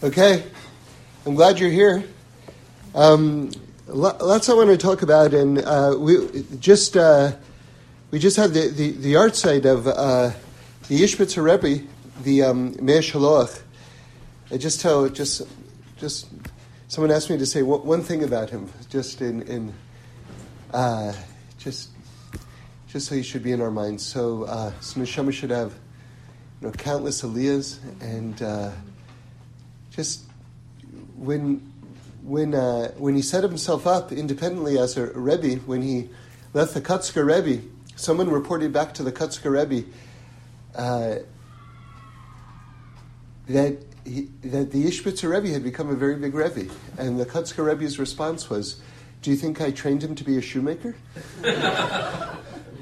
Okay, I'm glad you're here. Um, lots I want to talk about, and uh, we just uh, we just had the, the, the yahrzeit of uh, the Ishbitzer Rebbe, the um, Mei HaShiloach. I just tell just just someone asked me to say one thing about him, just in in uh, just just so he should be in our minds. So uh, so Neshama should have you know countless aliyahs and. Just when when uh, when he set himself up independently as a rebbe, when he left the Kotzker Rebbe, someone reported back to the Kotzker Rebbe uh, that he, that the Ishbitzer Rebbe had become a very big Rebbe, and the Kotzker Rebbe's response was, "Do you think I trained him to be a shoemaker?"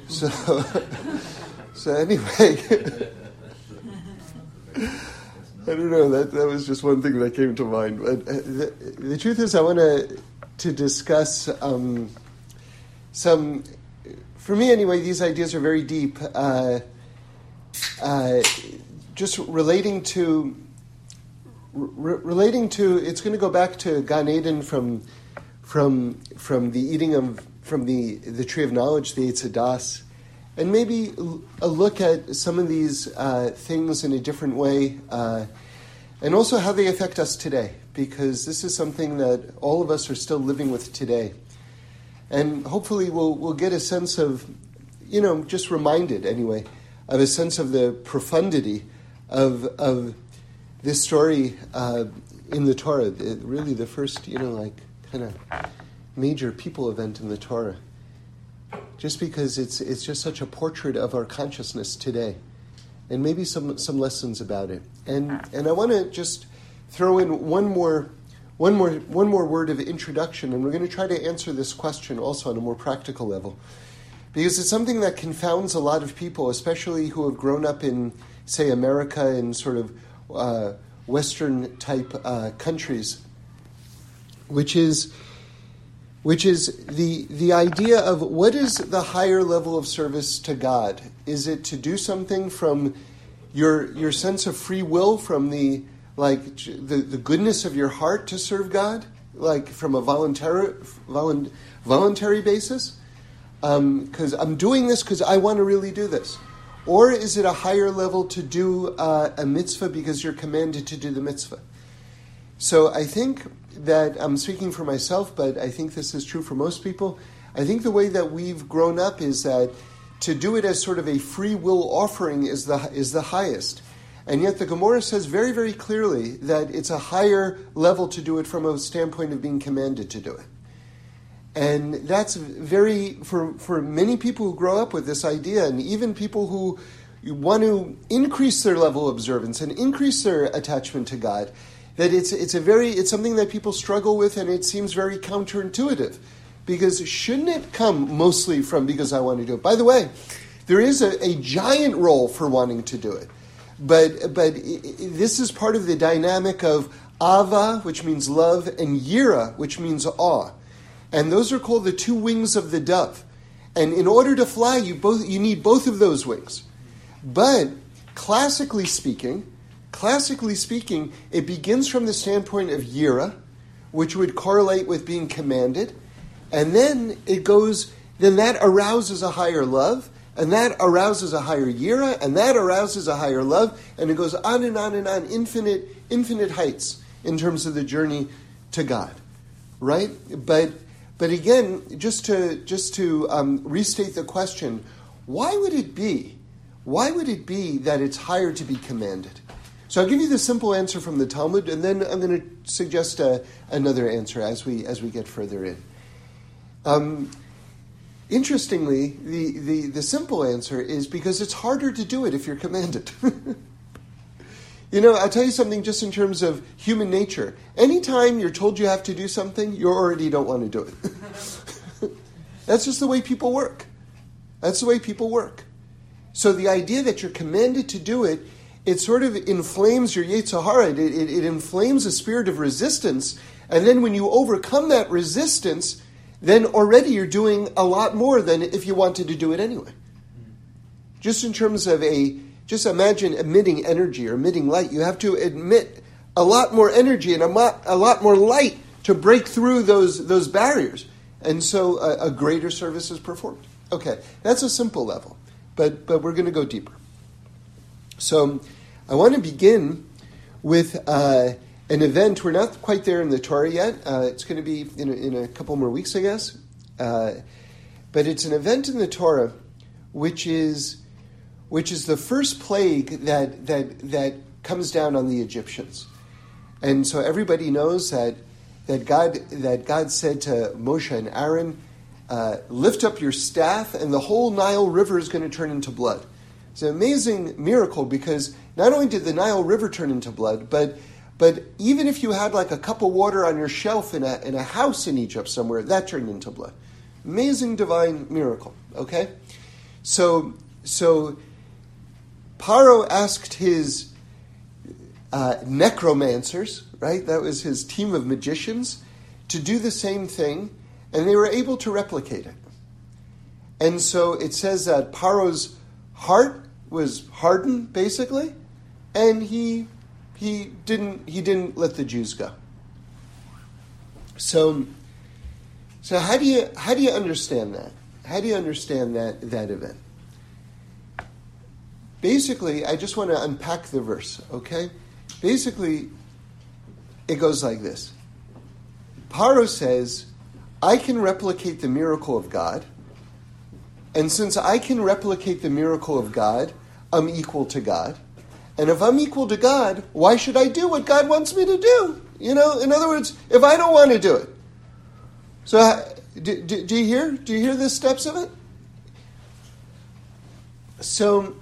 so, so anyway. I don't know. That that was just one thing that came to mind. But uh, the, the truth is, I want to to discuss um, some. For me, anyway, these ideas are very deep. Uh, uh, just relating to re- relating to. It's going to go back to Gan Eden from from from the eating of from the the tree of knowledge, the Eitz Hadas, and maybe a look at some of these uh, things in a different way, uh, and also how they affect us today, because this is something that all of us are still living with today. And hopefully, we'll, we'll get a sense of, you know, just reminded anyway, of a sense of the profundity of, of this story uh, in the Torah, really the first, you know, like kind of major people event in the Torah just because it's, it's just such a portrait of our consciousness today, and maybe some, some lessons about it. And, and I want to just throw in one more, one, more, one more word of introduction, and we're going to try to answer this question also on a more practical level. Because it's something that confounds a lot of people, especially who have grown up in, say, America and sort of uh, Western type uh, countries, which is which is the, the idea of what is the higher level of service to God? Is it to do something from your, your sense of free will, from the, like, the, the goodness of your heart to serve God? Like from a voluntary, voluntary basis? Because um, I'm doing this because I want to really do this. Or is it a higher level to do uh, a mitzvah because you're commanded to do the mitzvah? So I think that I'm speaking for myself, but I think this is true for most people. I think the way that we've grown up is that to do it as sort of a free will offering is the, is the highest. And yet the Gemara says very, very clearly that it's a higher level to do it from a standpoint of being commanded to do it. And that's very, for, for many people who grow up with this idea, and even people who want to increase their level of observance and increase their attachment to God, that it's, it's, a very, it's something that people struggle with and it seems very counterintuitive. Because shouldn't it come mostly from because I want to do it? By the way, there is a, a giant role for wanting to do it. But, but this is part of the dynamic of ava, which means love, and yira, which means awe. And those are called the two wings of the dove. And in order to fly, you, both, you need both of those wings. But classically speaking, classically speaking, it begins from the standpoint of yira, which would correlate with being commanded, and then it goes, then that arouses a higher love, and that arouses a higher yira, and that arouses a higher love, and it goes on and on and on, infinite, infinite heights in terms of the journey to God, right? But, but again, just to just to um, restate the question, why would it be? Why would it be that it's higher to be commanded? So I'll give you the simple answer from the Talmud, and then I'm going to suggest a, uh, another answer as we as we get further in. Um, interestingly, the, the, the simple answer is because it's harder to do it if you're commanded. you know, I'll tell you something just in terms of human nature. Anytime you're told you have to do something, you already don't want to do it. That's just the way people work. That's the way people work. So the idea that you're commanded to do it it sort of inflames your Yetzer Hara. It, it, it inflames a spirit of resistance. And then when you overcome that resistance, then already you're doing a lot more than if you wanted to do it anyway. Just in terms of a, just imagine emitting energy or emitting light. You have to emit a lot more energy and a, mo- a lot more light to break through those, those barriers. And so a, a greater service is performed. Okay, that's a simple level, but, but we're going to go deeper. So I want to begin with uh, an event. We're not quite there in the Torah yet. Uh, it's going to be in a, in a, couple more weeks, I guess. Uh, but it's an event in the Torah which is which is the first plague that that that comes down on the Egyptians. And so everybody knows that that God that God said to Moshe and Aaron, uh, lift up your staff, and the whole Nile River is going to turn into blood. It's an amazing miracle because not only did the Nile River turn into blood, but but even if you had like a cup of water on your shelf in a, in a house in Egypt somewhere, that turned into blood. Amazing divine miracle. Okay, so so Paro asked his uh, necromancers, right? That was his team of magicians, to do the same thing, and they were able to replicate it. And so it says that Paro's heart was hardened, basically, and he he didn't he didn't let the Jews go. So so how do you how do you understand that? How do you understand that that event? Basically, I just want to unpack the verse, okay? Basically, it goes like this. Paro says, I can replicate the miracle of God, and since I can replicate the miracle of God, I'm equal to God. And if I'm equal to God, why should I do what God wants me to do? You know, in other words, if I don't want to do it, so, do, do, do, you hear? Do you hear the steps of it? So,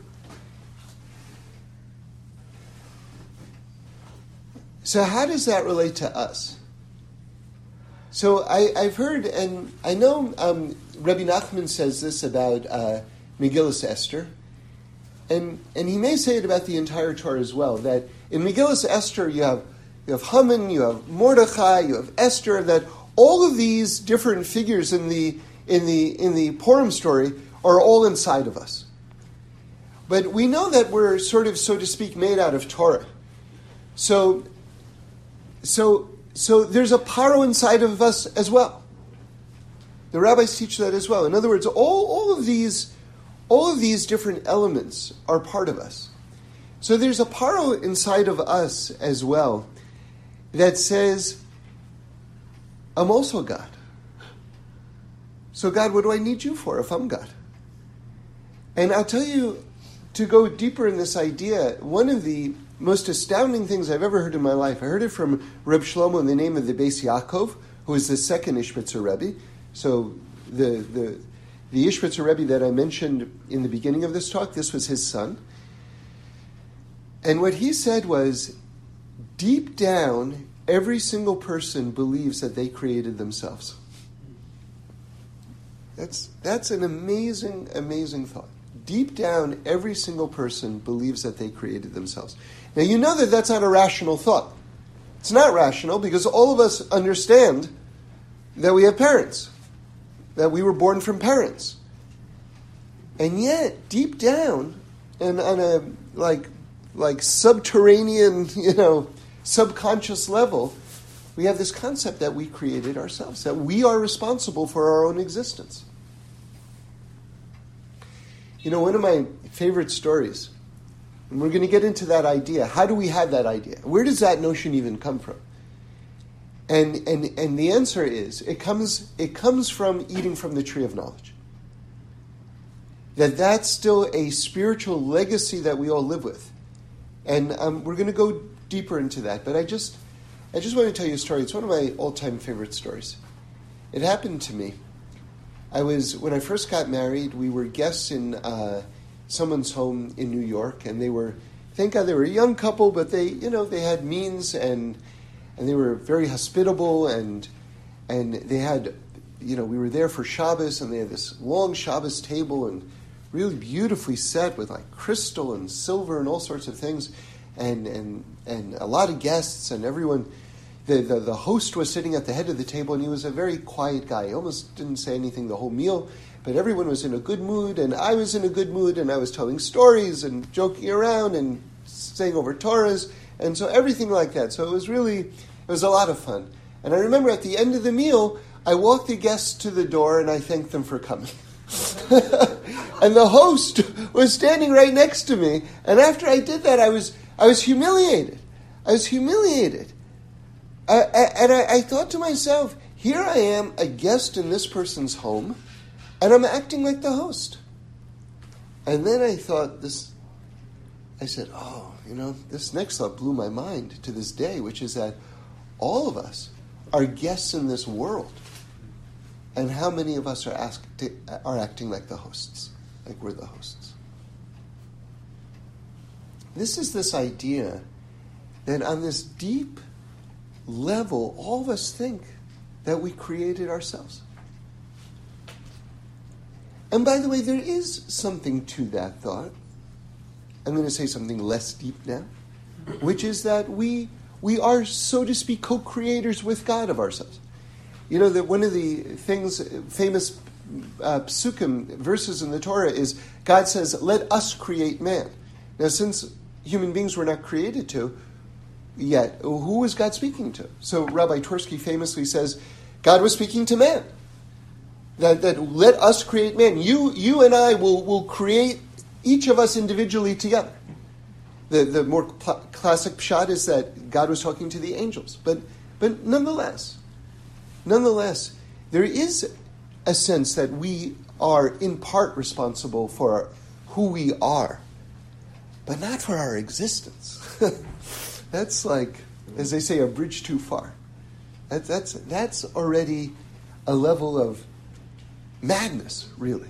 so how does that relate to us? So I, have heard, and I know um, Rabbi Nachman says this about uh, Megillah Esther, and and he may say it about the entire Torah as well. That in Megillah Esther you have you have Haman, you have Mordechai, you have Esther. That all of these different figures in the in the in the Purim story are all inside of us. But we know that we're sort of, so to speak, made out of Torah. So, so, so there's a paro inside of us as well. The rabbis teach that as well. In other words, all, all of these, all of these different elements are part of us. So there's a paro inside of us as well that says, I'm also God. So, God, what do I need you for if I'm God? And I'll tell you, to go deeper in this idea, one of the most astounding things I've ever heard in my life, I heard it from Reb Shlomo in the name of the Beis Yaakov, who is the second Ishbitzer Rebbe. So, the, the, the Ishbitzer Rebbe that I mentioned in the beginning of this talk, this was his son. And what he said was, deep down, every single person believes that they created themselves. That's, that's an amazing, amazing thought. Deep down, every single person believes that they created themselves. Now, you know that that's not a rational thought. It's not rational because all of us understand that we have parents, that we were born from parents. And yet, deep down, and on a like like subterranean, you know, subconscious level, we have this concept that we created ourselves, that we are responsible for our own existence. You know, one of my favorite stories, and we're going to get into that idea. How do we have that idea? Where does that notion even come from? And, and, and the answer is it comes, it comes from eating from the tree of knowledge. That that's still a spiritual legacy that we all live with. And um, we're going to go deeper into that. But I just, I just want to tell you a story. It's one of my all-time favorite stories. It happened to me. I was when I first got married. We were guests in uh, someone's home in New York, and they were, thank God, they were a young couple, but they, you know, they had means and and they were very hospitable and and they had, you know, we were there for Shabbos, and they had this long Shabbos table and really beautifully set with like crystal and silver and all sorts of things and, and, and a lot of guests, and everyone. The, the, the host was sitting at the head of the table, and he was a very quiet guy. He almost didn't say anything the whole meal, but everyone was in a good mood, and I was in a good mood, and I was telling stories and joking around and saying over Torahs, And so everything like that. So it was really, it was a lot of fun. And I remember at the end of the meal, I walked the guests to the door and I thanked them for coming. and the host was standing right next to me. And after I did that, I was, I was humiliated. I was humiliated. I, I, and I, I thought to myself, here I am, a guest in this person's home, and I'm acting like the host. And then I thought this, I said, oh, you know, this next thought blew my mind to this day, which is that all of us are guests in this world. And how many of us are, asked are acting like the hosts, like we're the hosts? This is this idea that on this deep level, all of us think that we created ourselves. And by the way, there is something to that thought. I'm going to say something less deep now, which is that we, we are, so to speak, co creators with God of ourselves. You know, that one of the things, famous uh, psukim, verses in the Torah is God says, Let us create man. Now, since human beings were not created to yet, who was God speaking to? So Rabbi Twersky famously says, God was speaking to man. That, that let us create man. You, you and I will, will create each of us individually together. The, the more cl- classic pshat is that God was talking to the angels. But, but nonetheless, nonetheless, there is a sense that we are in part responsible for who we are, but not for our existence. that's like, as they say, a bridge too far. That, that's, that's already a level of madness, really.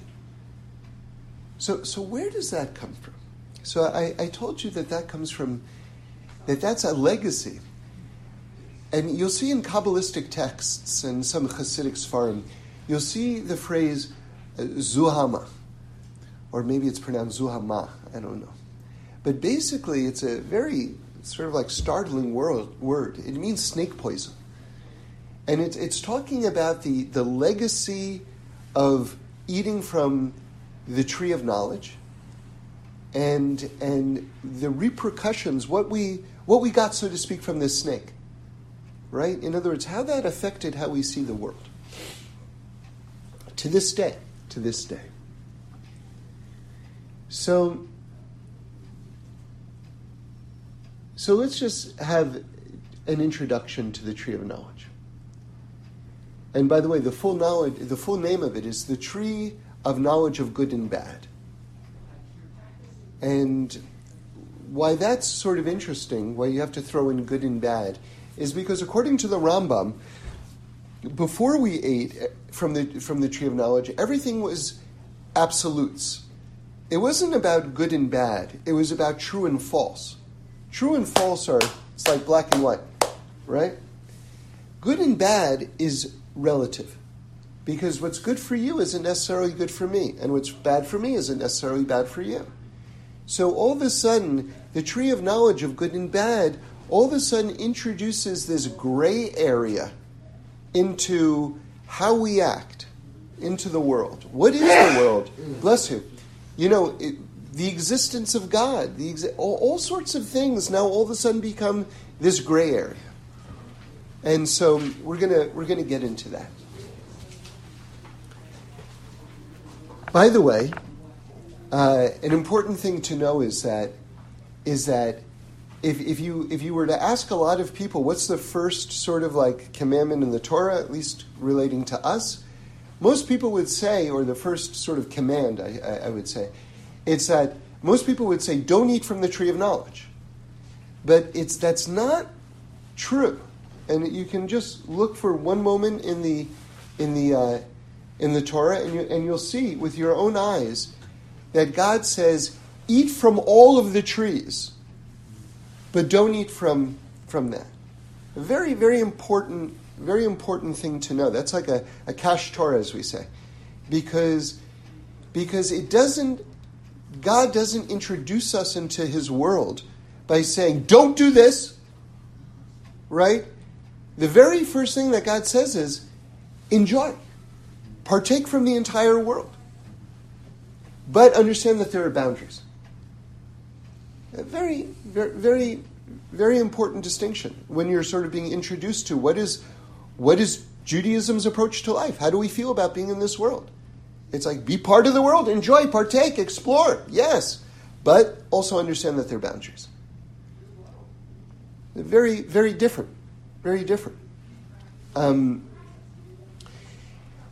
So, so where does that come from? So I, I told you that that comes from, that that's a legacy. And you'll see in Kabbalistic texts and some Hasidic Sfarim, you'll see the phrase uh, zuhama, or maybe it's pronounced zuhama, I don't know. But basically, it's a very sort of like startling word. word. It means snake poison. And it, it's talking about the, the legacy of eating from the tree of knowledge and, and the repercussions, what we, what we got, so to speak, from this snake. Right? In other words, how that affected how we see the world. To this day. To this day. So, so let's just have an introduction to the tree of knowledge. And by the way, the full knowledge, the full name of it is the tree of knowledge of good and bad. And why that's sort of interesting, why you have to throw in good and bad, is because according to the Rambam, before we ate eh, from the from the tree of knowledge, everything was absolutes. It wasn't about good and bad. It was about true and false. True and false are it's like black and white, right? Good and bad is relative. Because what's good for you isn't necessarily good for me, and what's bad for me isn't necessarily bad for you. So all of a sudden, the tree of knowledge of good and bad all of a sudden introduces this gray area into how we act into the world. What is the world? Bless you. You know, it, the existence of God, the exi- all, all sorts of things now all of a sudden become this gray area. And so we're gonna we're gonna get into that. By the way, uh, an important thing to know is that is that if, if you if you were to ask a lot of people what's the first sort of like commandment in the Torah, at least relating to us, most people would say, or the first sort of command, I, I, I would say, it's that most people would say, "Don't eat from the tree of knowledge," but it's that's not true, and you can just look for one moment in the in the uh, in the Torah, and, you, and you'll see with your own eyes that God says, eat from all of the trees, but don't eat from, from that. A very, very important, very important thing to know. That's like a, a cash Torah, as we say. Because, because it doesn't, God doesn't introduce us into his world by saying, don't do this, right? The very first thing that God says is, enjoy partake from the entire world. But understand that there are boundaries. Very, very, very very important distinction when you're sort of being introduced to what is what is Judaism's approach to life. How do we feel about being in this world? It's like be part of the world, enjoy, partake, explore. Yes, but also understand that there are boundaries. They're very, very different. Very different. Um,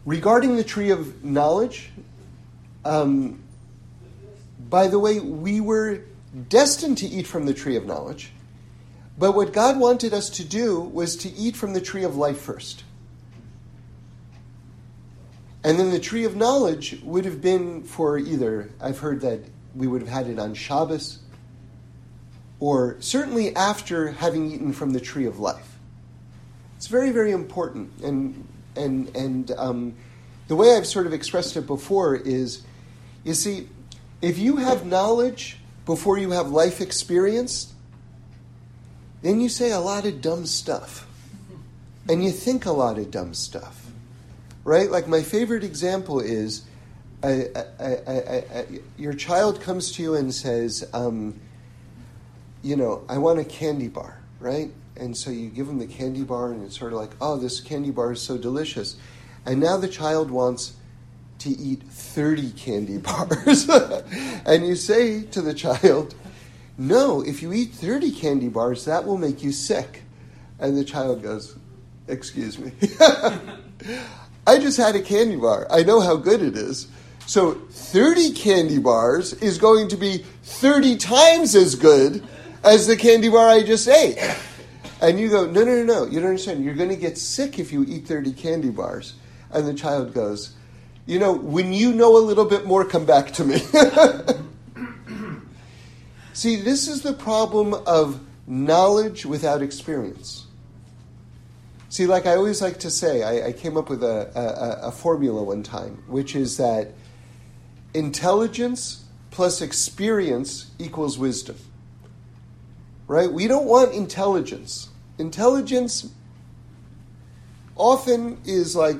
regarding the tree of knowledge, um, by the way, we were destined to eat from the tree of knowledge, but what God wanted us to do was to eat from the tree of life first. And then the tree of knowledge would have been for either, I've heard that we would have had it on Shabbos, or certainly after having eaten from the tree of life. It's very, very important. And, and, and um, the way I've sort of expressed it before is you see, if you have knowledge before you have life experience, then you say a lot of dumb stuff. And you think a lot of dumb stuff. Right? Like my favorite example is your child comes to you and says, um, you know, I want a candy bar, right? And so you give them the candy bar, and it's sort of like, oh, this candy bar is so delicious. And now the child wants to eat 30 candy bars. and you say to the child, No, if you eat 30 candy bars, that will make you sick. And the child goes, Excuse me. I just had a candy bar. I know how good it is. So 30 candy bars is going to be 30 times as good as the candy bar I just ate. And you go, no, no, no, no. You don't understand. You're going to get sick if you eat 30 candy bars. And the child goes, you know, when you know a little bit more, come back to me. See, this is the problem of knowledge without experience. See, like I always like to say, I, I came up with a, a, a formula one time, which is that intelligence plus experience equals wisdom. Right? We don't want intelligence. Intelligence often is like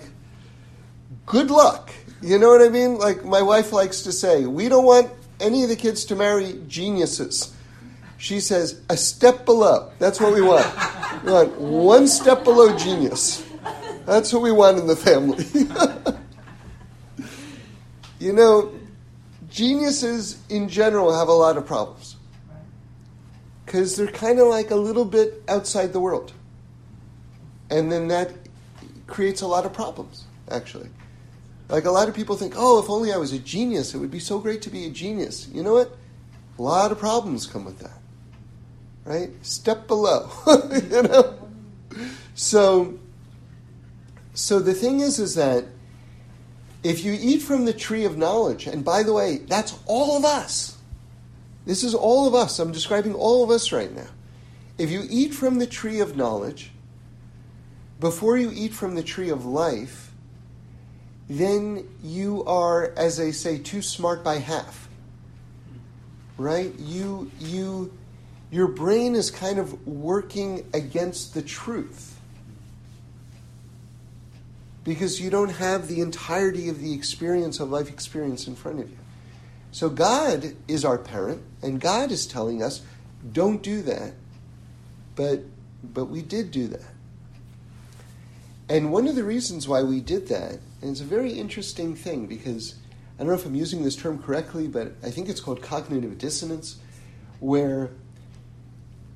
good luck. You know what I mean? Like my wife likes to say, we don't want any of the kids to marry geniuses. She says, a step below. That's what we want. We want one step below genius. That's what we want in the family. you know, geniuses in general have a lot of problems because they're kind of like a little bit outside the world. And then that creates a lot of problems, actually. Like a lot of people think, oh, if only I was a genius, it would be so great to be a genius. You know what? A lot of problems come with that. Right? Step below. you know? So so the thing is is that if you eat from the tree of knowledge, and by the way, that's all of us. This is all of us. I'm describing all of us right now. If you eat from the tree of knowledge, before you eat from the tree of life, then you are, as they say, too smart by half. Right? You, you, your brain is kind of working against the truth because you don't have the entirety of the experience of life experience in front of you. So God is our parent, and God is telling us, don't do that. But, but we did do that. And one of the reasons why we did that and it's a very interesting thing because I don't know if I'm using this term correctly, but I think it's called cognitive dissonance, where,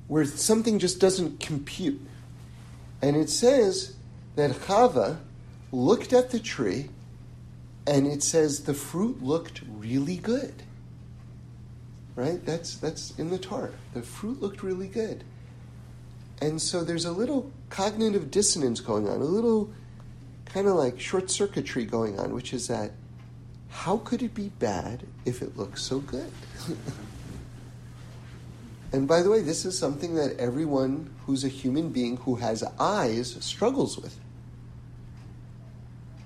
where something just doesn't compute. And it says that Chava looked at the tree and it says the fruit looked really good. Right? That's, that's in the Torah. The fruit looked really good. And so there's a little cognitive dissonance going on, a little kind of like short circuitry going on, which is that how could it be bad if it looks so good? and by the way, this is something that everyone who's a human being who has eyes struggles with.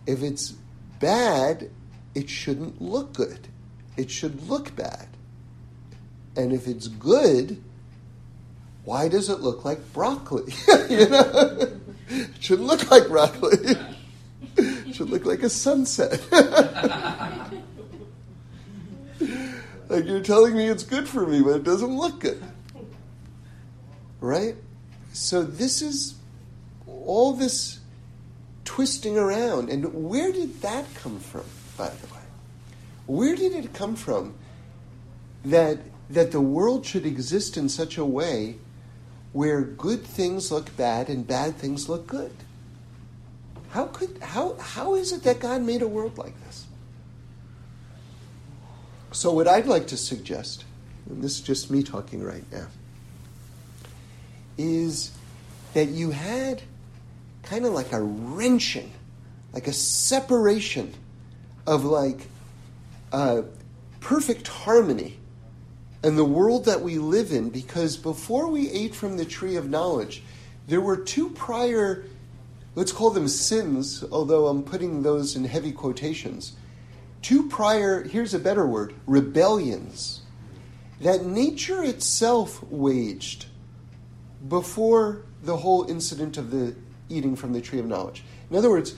If it's bad, it shouldn't look good. It should look bad. And if it's good, why does it look like broccoli? you know? It shouldn't look like broccoli. It should look like a sunset. like you're telling me it's good for me, but it doesn't look good. Right? So this is all this twisting around. And where did that come from, by the way? Where did it come from that, that the world should exist in such a way where good things look bad and bad things look good? How, could, how, how is it that God made a world like this? So, what I'd like to suggest, and this is just me talking right now, is that you had kind of like a wrenching, like a separation of like uh, perfect harmony in the world that we live in because before we ate from the tree of knowledge, there were two prior, let's call them sins, although I'm putting those in heavy quotations. Two prior, here's a better word, rebellions that nature itself waged before the whole incident of the eating from the tree of knowledge. In other words,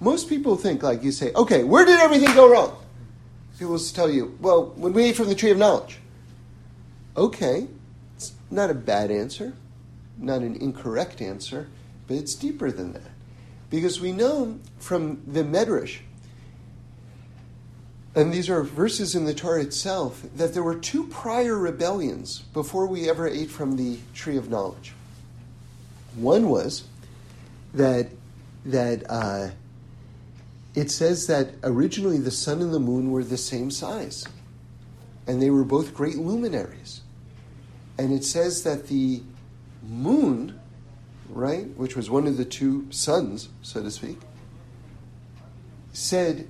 most people think, like you say, okay, where did everything go wrong? People will tell you, well, when we ate from the tree of knowledge. Okay, it's not a bad answer, not an incorrect answer, but it's deeper than that. Because we know from the Medrash, and these are verses in the Torah itself, that there were two prior rebellions before we ever ate from the tree of knowledge. One was that that uh, it says that originally the sun and the moon were the same size, and they were both great luminaries. And it says that the moon, right, which was one of the two suns, so to speak, said,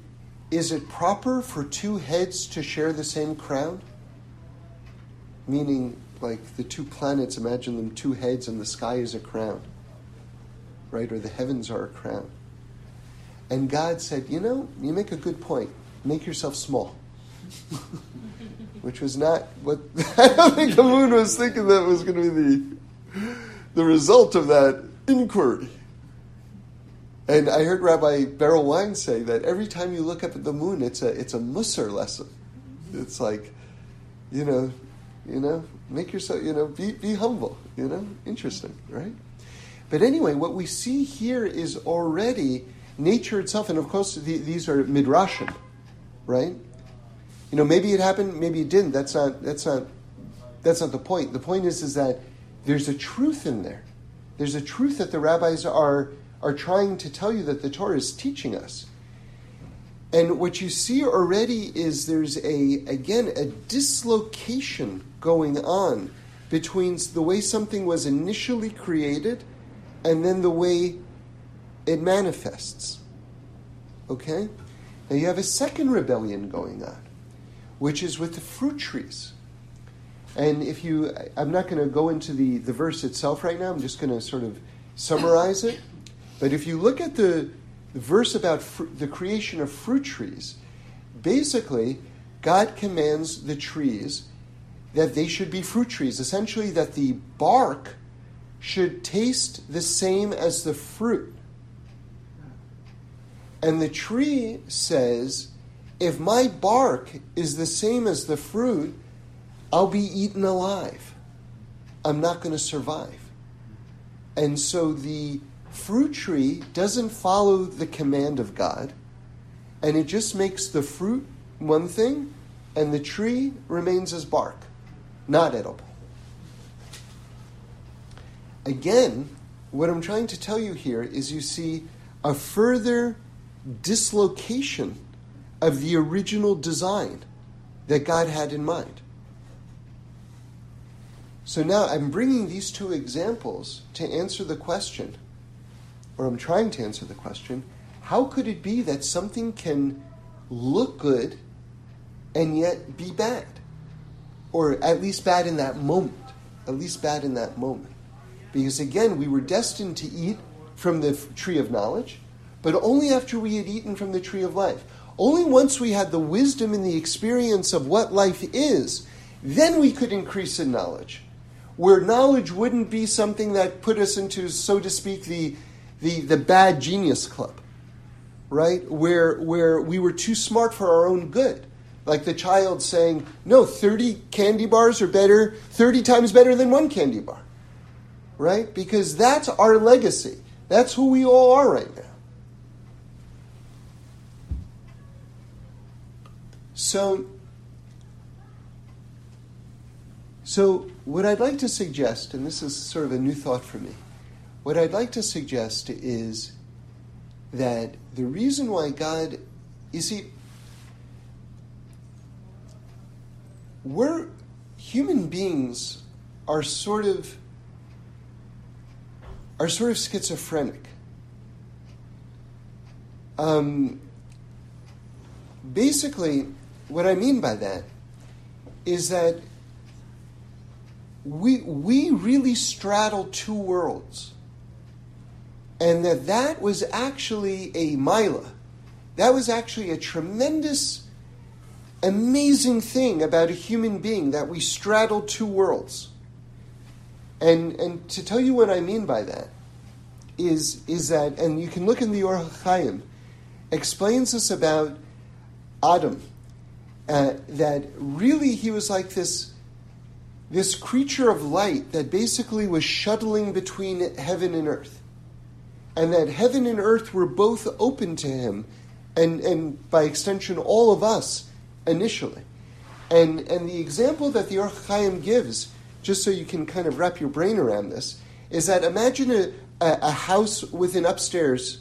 "Is it proper for two heads to share the same crown?" Meaning, like the two planets, imagine them two heads, and the sky is a crown right? Or the heavens are a crown. And God said, You know, you make a good point. Make yourself small. Which was not what I don't think the moon was thinking that was going to be the, the result of that inquiry. And I heard Rabbi Beryl Wein say that every time you look up at the moon, it's a it's a Musar lesson. It's like, you know, you know, make yourself, you know, be be humble. You know, interesting, right? But anyway, what we see here is already nature itself, and of course, the, these are midrashim, right? You know, maybe it happened, maybe it didn't. That's not. That's not. That's not the point. The point is, is that there's a truth in there. There's a truth that the rabbis are are trying to tell you that the Torah is teaching us. And what you see already is there's a again a dislocation going on between the way something was initially created and then the way it manifests. Okay? Now you have a second rebellion going on, which is with the fruit trees. And if you, I'm not going to go into the, the verse itself right now, I'm just going to sort of summarize it. But if you look at the, the verse about fr- the creation of fruit trees, basically, God commands the trees that they should be fruit trees. Essentially, that the bark should taste the same as the fruit. And the tree says, if my bark is the same as the fruit, I'll be eaten alive. I'm not going to survive. And so the fruit tree doesn't follow the command of God, and it just makes the fruit one thing, and the tree remains as bark, not edible. Again, what I'm trying to tell you here is you see a further dislocation of the original design that God had in mind. So now I'm bringing these two examples to answer the question, or I'm trying to answer the question how could it be that something can look good and yet be bad? Or at least bad in that moment. At least bad in that moment. Because again, we were destined to eat from the tree of knowledge, but only after we had eaten from the tree of life. Only once we had the wisdom and the experience of what life is, then we could increase in knowledge. Where knowledge wouldn't be something that put us into, so to speak, the, the, the bad genius club, right? Where, where we were too smart for our own good. Like the child saying, no, 30 candy bars are better, 30 times better than one candy bar right? Because that's our legacy. That's who we all are right now. So, so what I'd like to suggest, and this is sort of a new thought for me, what I'd like to suggest is that the reason why God, you see, we're human beings are sort of are sort of schizophrenic. Um, basically, what I mean by that is that we, we really straddle two worlds. And that that was actually a maila. That was actually a tremendous, amazing thing about a human being that we straddle two worlds. And, and to tell you what I mean by that is, is that, and you can look in the Or HaChaim, explains us about Adam, uh, that really he was like this, this creature of light that basically was shuttling between heaven and earth. And that heaven and earth were both open to him, and, and by extension, all of us initially. And, and the example that the Or HaChaim gives, just so you can kind of wrap your brain around this, is that imagine a, a, a house with an upstairs,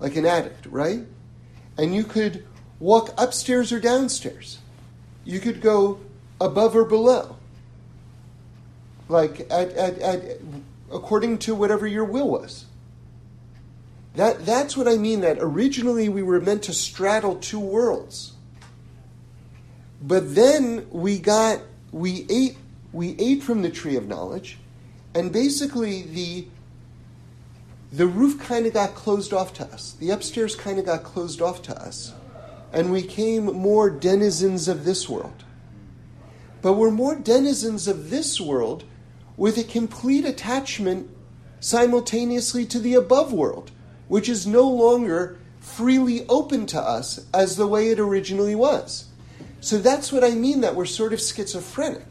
like an attic, right? And you could walk upstairs or downstairs. You could go above or below, like at, at, at, according to whatever your will was. That, that's what I mean that originally we were meant to straddle two worlds. But then we got, we ate, we ate from the tree of knowledge, and basically the, the roof kind of got closed off to us. The upstairs kind of got closed off to us and we became more denizens of this world. But we're more denizens of this world with a complete attachment simultaneously to the above world, which is no longer freely open to us as the way it originally was. So that's what I mean that we're sort of schizophrenic,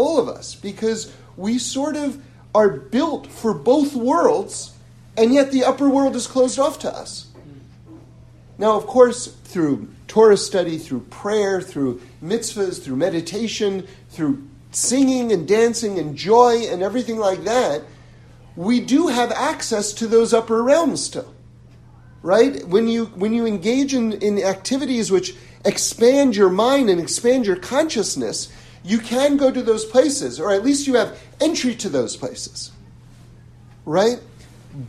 all of us, because we sort of are built for both worlds, and yet the upper world is closed off to us. Now, of course, through Torah study, through prayer, through mitzvahs, through meditation, through singing and dancing and joy and everything like that, we do have access to those upper realms still. Right? When you when you engage in, in activities which expand your mind and expand your consciousness, you can go to those places, or at least you have entry to those places. Right?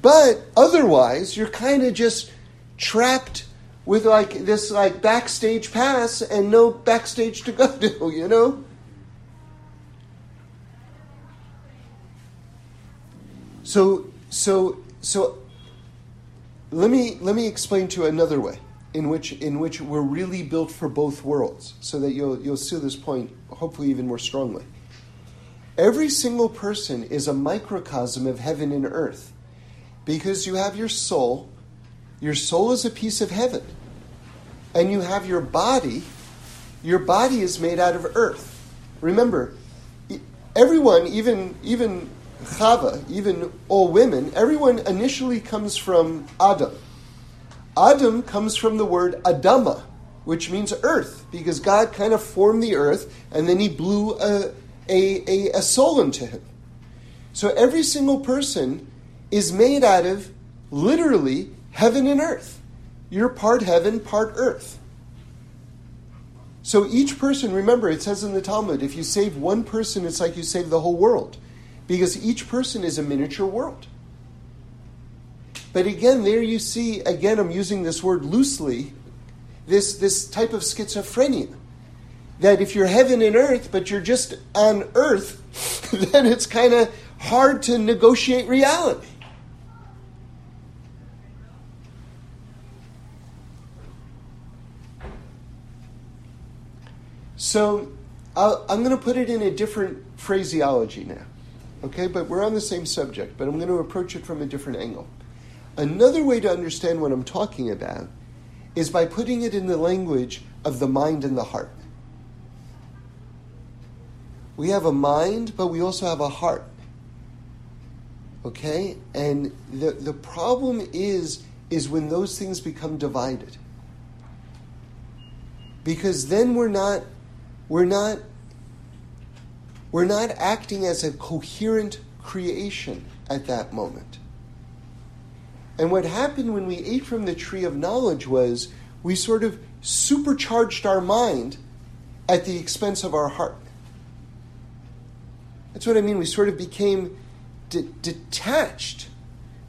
But otherwise, you're kind of just trapped with like this like backstage pass and no backstage to go to, you know? So so so let me let me explain to you another way in which in which we're really built for both worlds so that you'll you'll see this point hopefully even more strongly. Every single person is a microcosm of heaven and earth because you have your soul your soul is a piece of heaven. And you have your body. Your body is made out of earth. Remember, everyone, even, even Chava, even all women, everyone initially comes from Adam. Adam comes from the word Adama, which means earth, because God kind of formed the earth and then he blew a, a, a, a soul into him. So every single person is made out of literally heaven and earth. You're part heaven, part earth. So each person, remember, it says in the Talmud, if you save one person, it's like you save the whole world. Because each person is a miniature world. But again, there you see, again, I'm using this word loosely, this, this type of schizophrenia. That if you're heaven and earth, but you're just on earth, then it's kind of hard to negotiate reality. So i am going to put it in a different phraseology now. Okay, but we're on the same subject, but I'm going to approach it from a different angle. Another way to understand what I'm talking about is by putting it in the language of the mind and the heart. We have a mind, but we also have a heart. Okay? And the, the problem is, is when those things become divided. Because then we're not, we're not, we're not acting as a coherent creation at that moment. And what happened when we ate from the tree of knowledge was we sort of supercharged our mind at the expense of our heart. That's what I mean. We sort of became de- detached.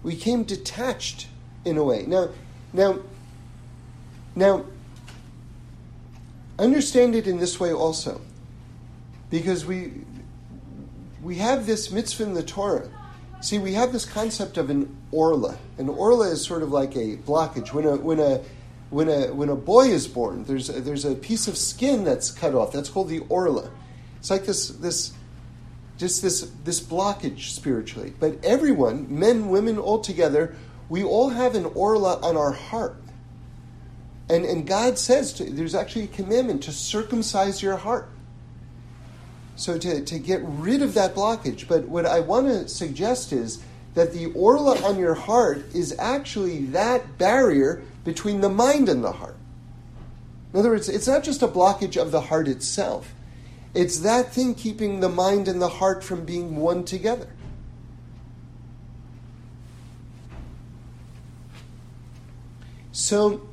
We became detached in a way. Now, now, now, understand it in this way also, because we we have this mitzvah in the Torah. See, we have this concept of an orla. An orla is sort of like a blockage. When a when a when a when a boy is born, there's a, there's a piece of skin that's cut off. That's called the orla. It's like this this just this this blockage spiritually. But everyone, men, women, all together, we all have an orla on our heart. And and God says to, there's actually a commandment to circumcise your heart. So to, to get rid of that blockage. But what I want to suggest is that the orla on your heart is actually that barrier between the mind and the heart. In other words, it's not just a blockage of the heart itself, it's that thing keeping the mind and the heart from being one together. So,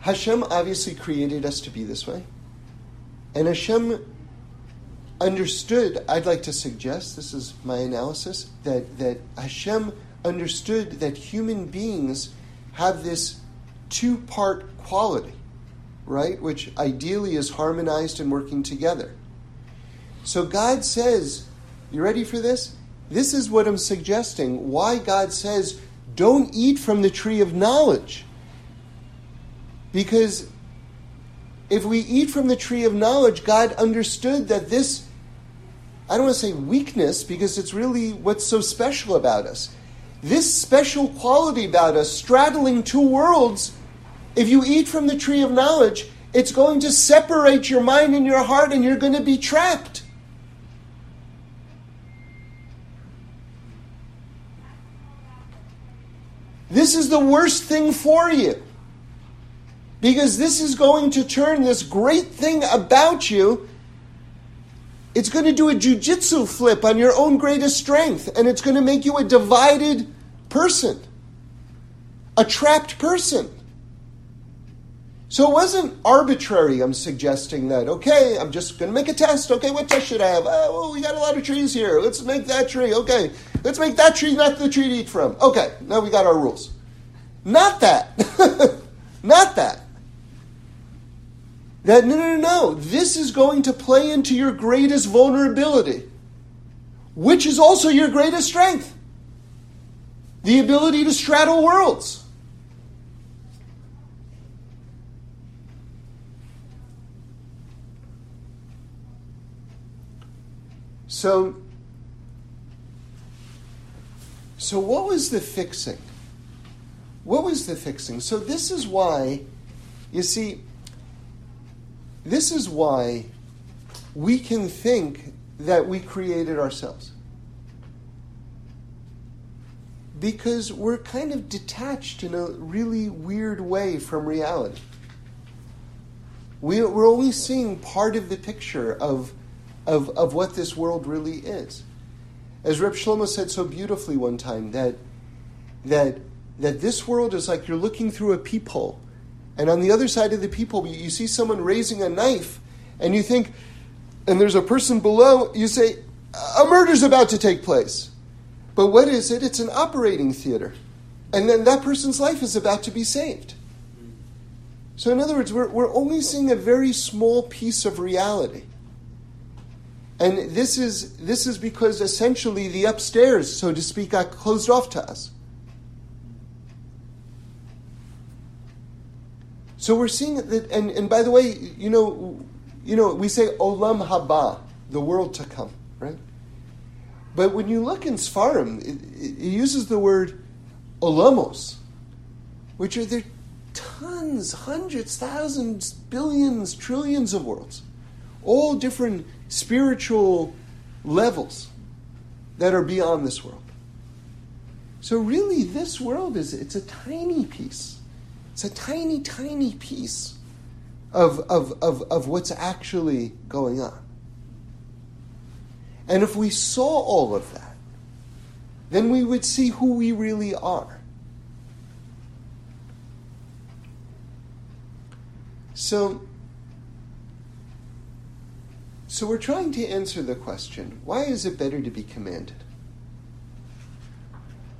Hashem obviously created us to be this way. And Hashem understood, I'd like to suggest, this is my analysis, that, that Hashem understood that human beings have this two part quality, right? Which ideally is harmonized and working together. So God says, You ready for this? This is what I'm suggesting. Why God says, Don't eat from the tree of knowledge. Because if we eat from the tree of knowledge, God understood that this, I don't want to say weakness, because it's really what's so special about us. This special quality about us, straddling two worlds, if you eat from the tree of knowledge, it's going to separate your mind and your heart, and you're going to be trapped. This is the worst thing for you. Because this is going to turn this great thing about you. It's going to do a jujitsu flip on your own greatest strength, and it's going to make you a divided person, a trapped person. So it wasn't arbitrary, I'm suggesting that. Okay, I'm just going to make a test. Okay, what test should I have? Oh, well, we got a lot of trees here. Let's make that tree. Okay, let's make that tree not the tree to eat from. Okay, now we got our rules. Not that. not that. That, no, no, no, no. This is going to play into your greatest vulnerability, which is also your greatest strength the ability to straddle worlds. So, so what was the fixing? What was the fixing? So this is why, you see, this is why we can think that we created ourselves. Because we're kind of detached in a really weird way from reality. We, are only seeing part of the picture of, of, of what this world really is. As Reb Shlomo said so beautifully one time, that, that, that this world is like you're looking through a peephole and on the other side of the people, you see someone raising a knife, and you think, and there's a person below, you say, a murder's about to take place. But what is it? It's an operating theater. And then that person's life is about to be saved. So, in other words, we're, we're only seeing a very small piece of reality. And this is, this is because essentially the upstairs, so to speak, got closed off to us. So we're seeing that, and, and by the way, you know, you know, we say olam haba, the world to come, right? But when you look in sefarim, it, it uses the word olamos, which are there tons, hundreds, thousands, billions, trillions of worlds, all different spiritual levels. that are beyond this world. So really, this world is it's a tiny piece. It's a tiny, tiny piece of, of, of, of what's actually going on. And if we saw all of that, then we would see who we really are. So, so we're trying to answer the question why is it better to be commanded?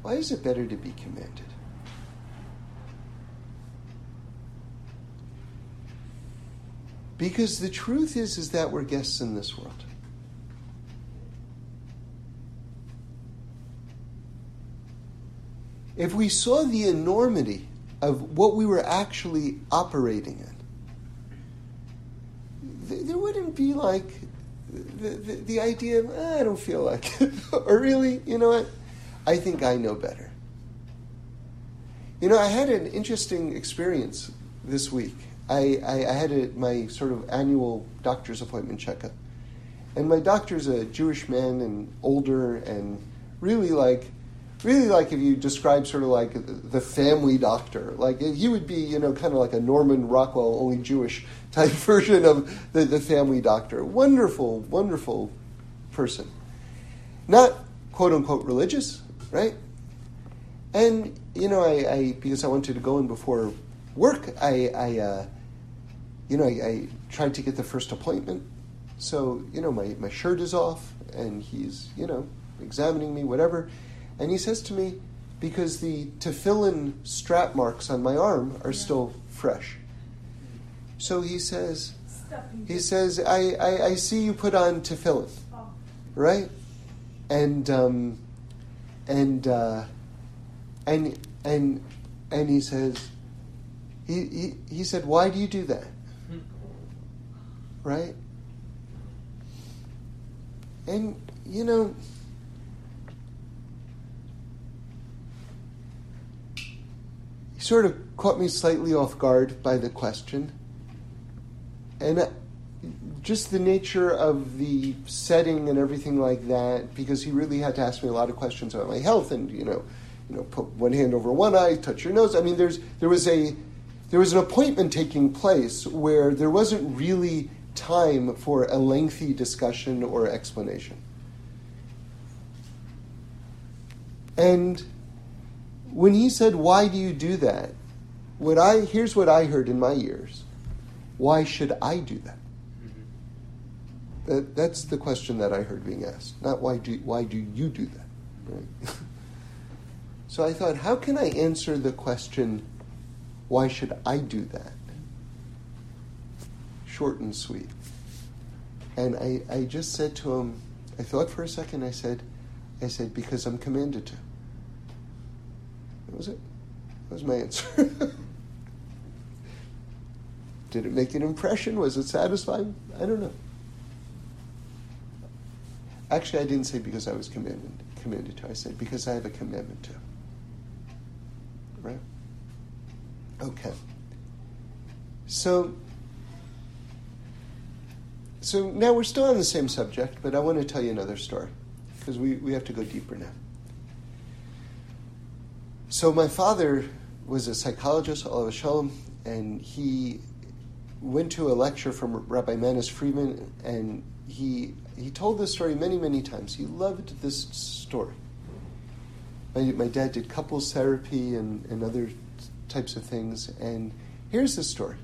Why is it better to be commanded? Because the truth is is that we're guests in this world. If we saw the enormity of what we were actually operating in, there wouldn't be like the, the, the idea of, ah, I don't feel like it. or really, you know what? I think I know better. You know, I had an interesting experience this week. I, I, I had a, my sort of annual doctor's appointment checkup. And my doctor's a Jewish man and older and really like, really like if you describe sort of like the family doctor. Like he would be, you know, kind of like a Norman Rockwell, only Jewish type version of the, the family doctor. Wonderful, wonderful person. Not quote unquote religious, right? And, you know, I, I because I wanted to go in before work, I, I uh, you know, I, I, tried to get the first appointment. So, you know, my, my shirt is off and he's, you know, examining me, whatever. And he says to me, because the tefillin strap marks on my arm are yeah. still fresh. So he says, he says, I, I, I, see you put on tefillin, oh. right? And, um, and, uh, and, and, and he says, he, he, he said, why do you do that? Right? And, you know, he sort of caught me slightly off guard by the question. And uh, just the nature of the setting and everything like that, because he really had to ask me a lot of questions about my health and, you know, you know, put one hand over one eye, touch your nose. I mean, there's there was a there was an appointment taking place where there wasn't really time for a lengthy discussion or explanation. And when he said, Why do you do that? What I, here's what I heard in my ears Why should I do that? Mm-hmm. that that's the question that I heard being asked, not why do, why do you do that? Right? so I thought, how can I answer the question, Why should I do that? Short and sweet. And I, I just said to him, I thought for a second, I said, I said, because I'm commanded to. That was it. That was my answer. Did it make an impression? Was it satisfying? I don't know. Actually, I didn't say because I was commanded, commanded to. I said because I have a commandment to. Right? Okay. So so now we're still on the same subject, but I want to tell you another story because we, we have to go deeper now. So my father was a psychologist, Olav Shalom, and he went to a lecture from Rabbi Manis Friedman, and he he told this story many, many times. He loved this story. My, my dad did couples therapy and, and other types of things, and here's the story.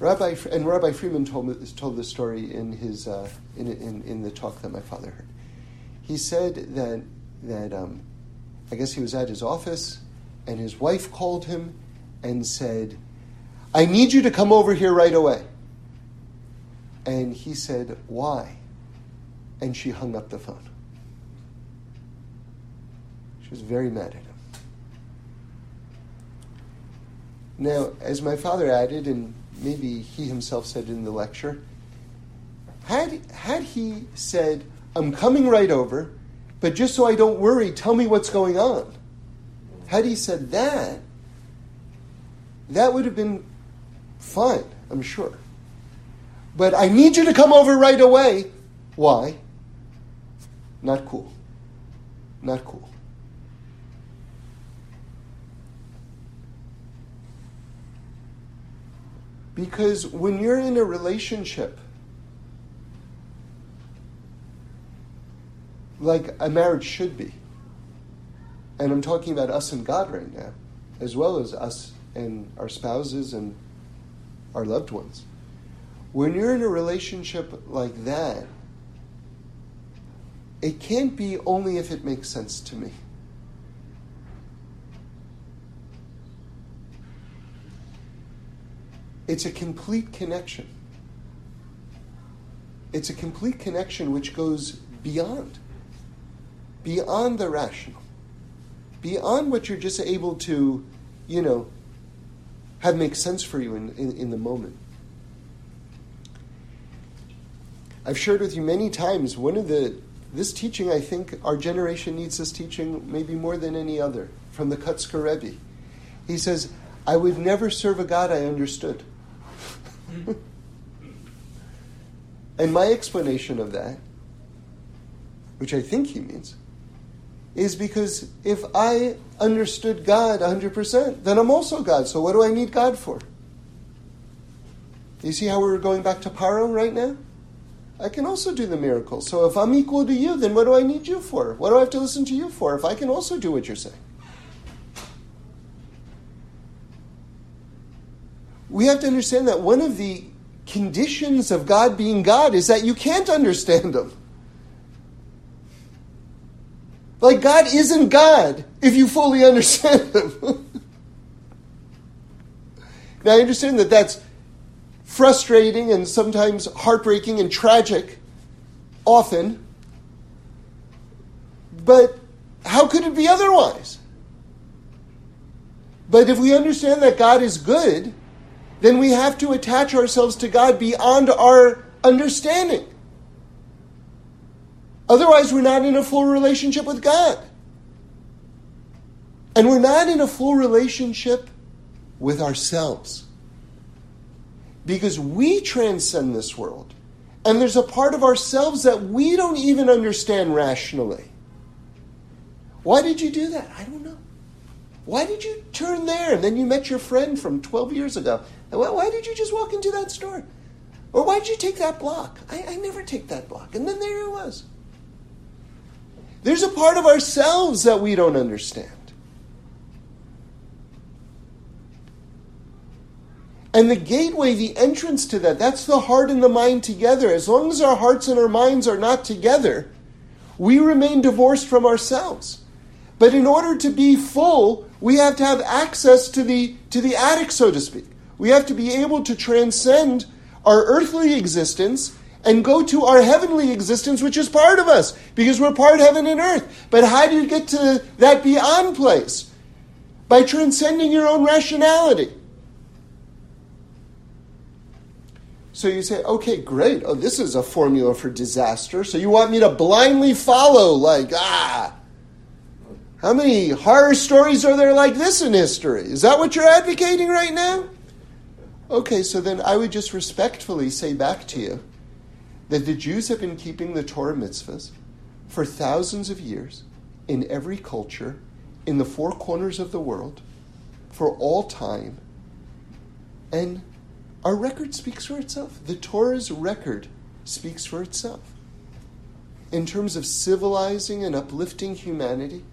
Rabbi and Rabbi Friedman told told this story in his uh, in, in, in the talk that my father heard. He said that that um, I guess he was at his office, and his wife called him and said, "I need you to come over here right away." And he said, "Why?" And she hung up the phone. She was very mad at him. Now, as my father added, and maybe he himself said in the lecture, had, had he said, I'm coming right over, but just so I don't worry, tell me what's going on. Had he said that, that would have been fine, I'm sure. But I need you to come over right away. Why? Not cool. not cool. Because when you're in a relationship, like a marriage should be, and I'm talking about us and God right now, as well as us and our spouses and our loved ones. When you're in a relationship like that, it can't be only if it makes sense to me. It's a complete connection. It's a complete connection which goes beyond, beyond the rational, beyond what you're just able to, you know, have make sense for you in, in, in the moment. I've shared with you many times one of the this teaching I think our generation needs this teaching maybe more than any other from the Kotzker Rebbe. He says, I would never serve a God I understood. Hmm. and my explanation of that, which I think he means, is because if I understood God 100%, then I'm also God. So what do I need God for? You see how we're going back to Paro right now? I can also do the miracles. So if I'm equal to you, then what do I need you for? What do I have to listen to you for if I can also do what you're saying? We have to understand that one of the conditions of God being God is that you can't understand Him. Like, God isn't God if you fully understand Him. now, I understand that that's frustrating and sometimes heartbreaking and tragic, often. But how could it be otherwise? But if we understand that God is good, then we have to attach ourselves to God beyond our understanding. Otherwise, we're not in a full relationship with God. And we're not in a full relationship with ourselves. Because we transcend this world. And there's a part of ourselves that we don't even understand rationally. Why did you do that? I don't know. Why did you turn there and then you met your friend from 12 years ago? Why did you just walk into that store? Or why did you take that block? I, I never take that block. And then there it was. There's a part of ourselves that we don't understand. And the gateway, the entrance to that, that's the heart and the mind together. As long as our hearts and our minds are not together, we remain divorced from ourselves. But in order to be full, we have to have access to the, to the attic, so to speak. We have to be able to transcend our earthly existence and go to our heavenly existence, which is part of us, because we're part heaven and earth. But how do you get to that beyond place? By transcending your own rationality. So you say, okay, great. Oh, this is a formula for disaster. So you want me to blindly follow, like, ah. How many horror stories are there like this in history? Is that what you're advocating right now? Okay, so then I would just respectfully say back to you that the Jews have been keeping the Torah mitzvahs for thousands of years in every culture, in the four corners of the world, for all time. And our record speaks for itself. The Torah's record speaks for itself. In terms of civilizing and uplifting humanity,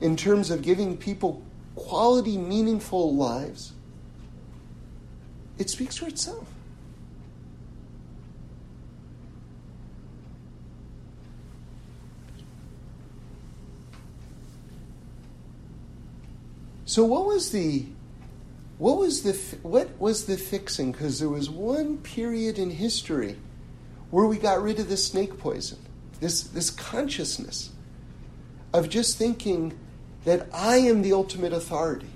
in terms of giving people quality, meaningful lives, it speaks for itself. So what was the what was the what was the fixing? Because there was one period in history where we got rid of the snake poison, this this consciousness of just thinking that I am the ultimate authority.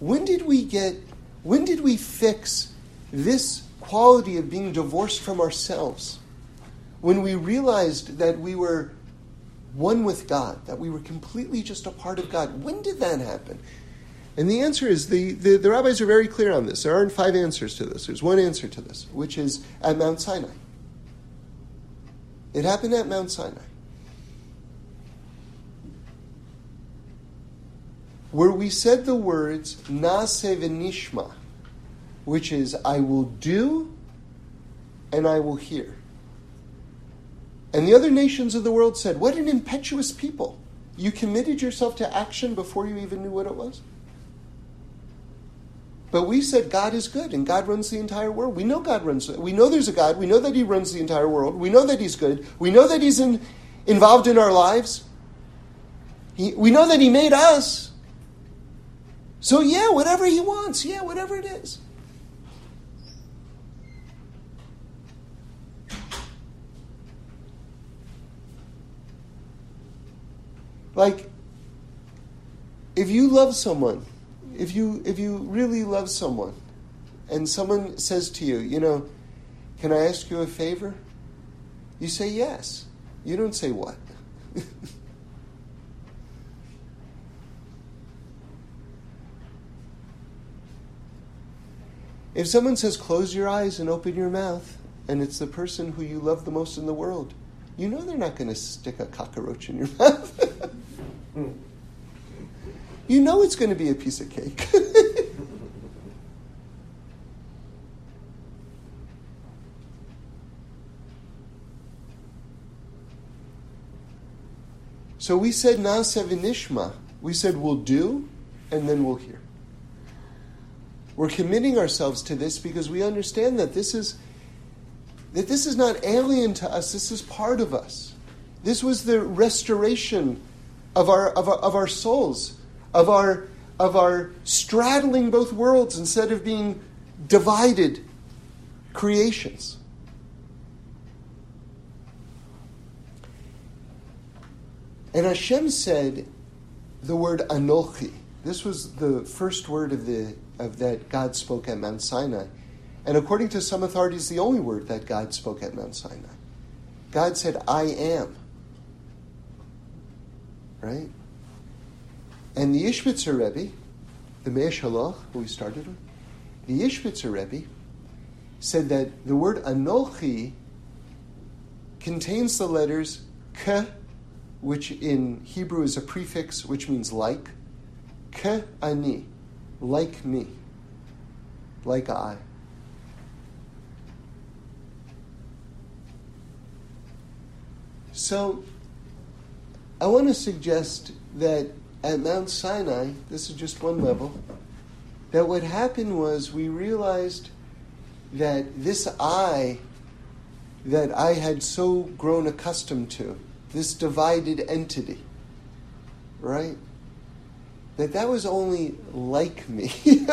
When did we get? When did we fix this quality of being divorced from ourselves? When we realized that we were one with God, that we were completely just a part of God. When did that happen? And the answer is the, the, the, rabbis are very clear on this. There aren't five answers to this. There's one answer to this, which is at Mount Sinai. It happened at Mount Sinai. Where we said the words Na'aseh v'nishma, which is I will do and I will hear. And the other nations of the world said, What an impetuous people. You committed yourself to action before you even knew what it was. But we said God is good and God runs the entire world. We know God runs. We know there's a God. We know that He runs the entire world. We know that He's good. We know that He's in, involved in our lives. He, we know that He made us. So yeah, whatever He wants, yeah, whatever it is. Like, if you love someone, if you if you really love someone, and someone says to you, you know, can I ask you a favor? You say yes. You don't say what. if someone says close your eyes and open your mouth, and it's the person who you love the most in the world, you know they're not going to stick a cockroach in your mouth. you know it's going to be a piece of cake. so we said Nasev We said we'll do and then we'll hear. We're committing ourselves to this because we understand that this is that this is not alien to us, this is part of us. This was the restoration of our, of our, of our souls, of our, of our straddling both worlds instead of being divided creations. And Hashem said the word Anochi. This was the first word of, the, of that God spoke at Mount Sinai. And according to some authorities, the only word that God spoke at Mount Sinai. God said, I am. Right? And the Ishbitzer Rebbe, the Mei HaShiloach, who we started with, the Ishbitzer Rebbe said that the word Anochi contains the letters K, which in Hebrew is a prefix which means like, K ani, like me, like I. So, I want to suggest that at Mount Sinai, this is just one level, that what happened was we realized that this I that I had so grown accustomed to, this divided entity, right? That that was only like me.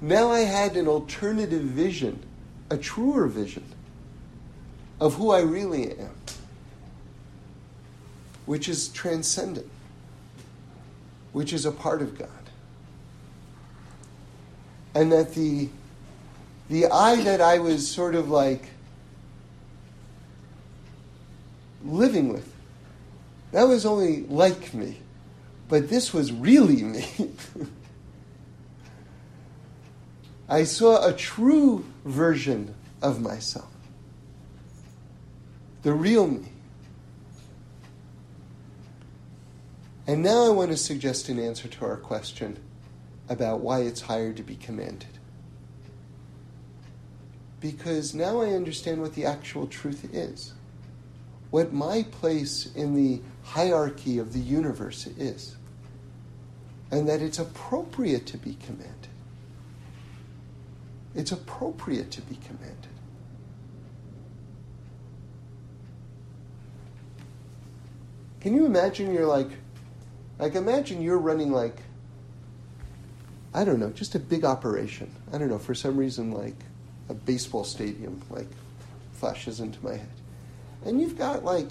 now I had an alternative vision, a truer vision of who I really am, which is transcendent, which is a part of God. And that the, the I that I was sort of like living with, that was only like me. But this was really me. I saw a true version of myself the real me. And now I want to suggest an answer to our question about why it's higher to be commanded. Because now I understand what the actual truth is, what my place in the hierarchy of the universe is, and that it's appropriate to be commanded. It's appropriate to be commanded. Can you imagine you're like, like imagine you're running like, I don't know, just a big operation. I don't know, for some reason like a baseball stadium like flashes into my head. And you've got like,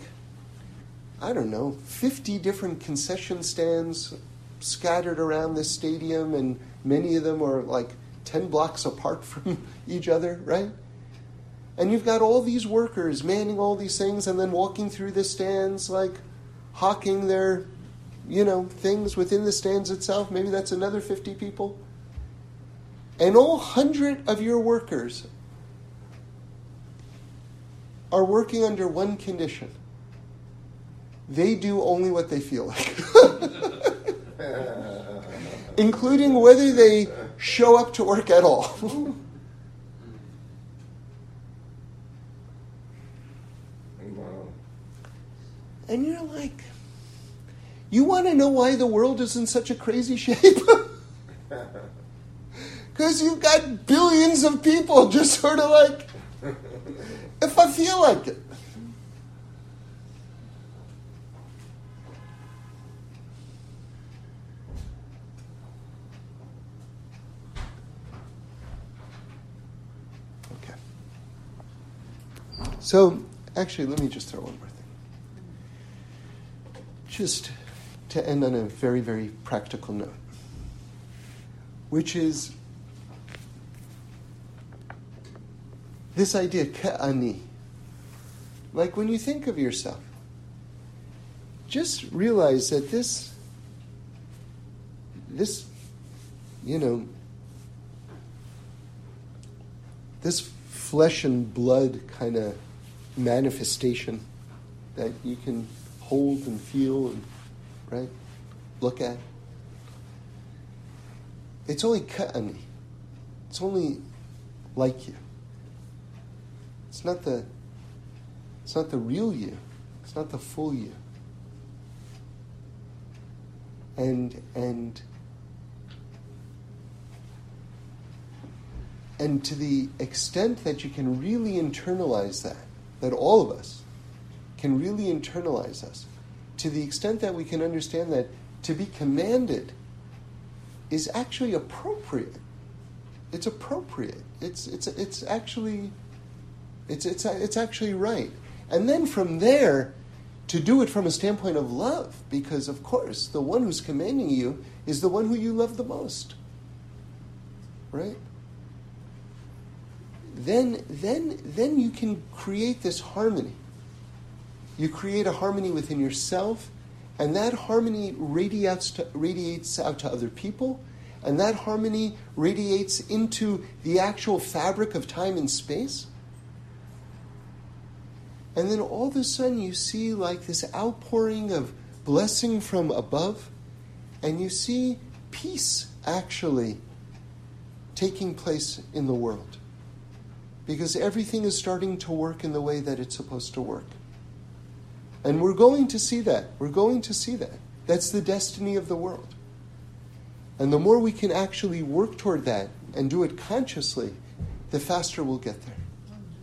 I don't know, 50 different concession stands scattered around this stadium, and many of them are like 10 blocks apart from each other, right? And you've got all these workers manning all these things and then walking through the stands like, hawking their, you know, things within the stands itself. Maybe that's another 50 people. And all hundred of your workers are working under one condition they do only what they feel like, including whether they show up to work at all. and you're like, you want to know why the world is in such a crazy shape? Because you've got billions of people just sort of like, if I feel like it. Okay. So, actually, let me just throw one more thing. Just to end on a very, very practical note, which is this idea, ka'ani. Like when you think of yourself, just realize that this, this, you know, this flesh and blood kind of manifestation that you can hold and feel and right look at. It's only ka'ani. It's only like you. It's not the it's not the real you. It's not the full you. And and and to the extent that you can really internalize that, that all of us can really internalize us, to the extent that we can understand that to be commanded is actually appropriate. It's appropriate. It's it's it's actually it's it's it's actually right. And then from there to do it from a standpoint of love because of course the one who's commanding you is the one who you love the most. Right? Then then then you can create this harmony. You create a harmony within yourself and that harmony radiates, to, radiates out to other people, and that harmony radiates into the actual fabric of time and space. And then all of a sudden you see like this outpouring of blessing from above, and you see peace actually taking place in the world. Because everything is starting to work in the way that it's supposed to work. And we're going to see that. We're going to see that. That's the destiny of the world. And the more we can actually work toward that and do it consciously, the faster we'll get there.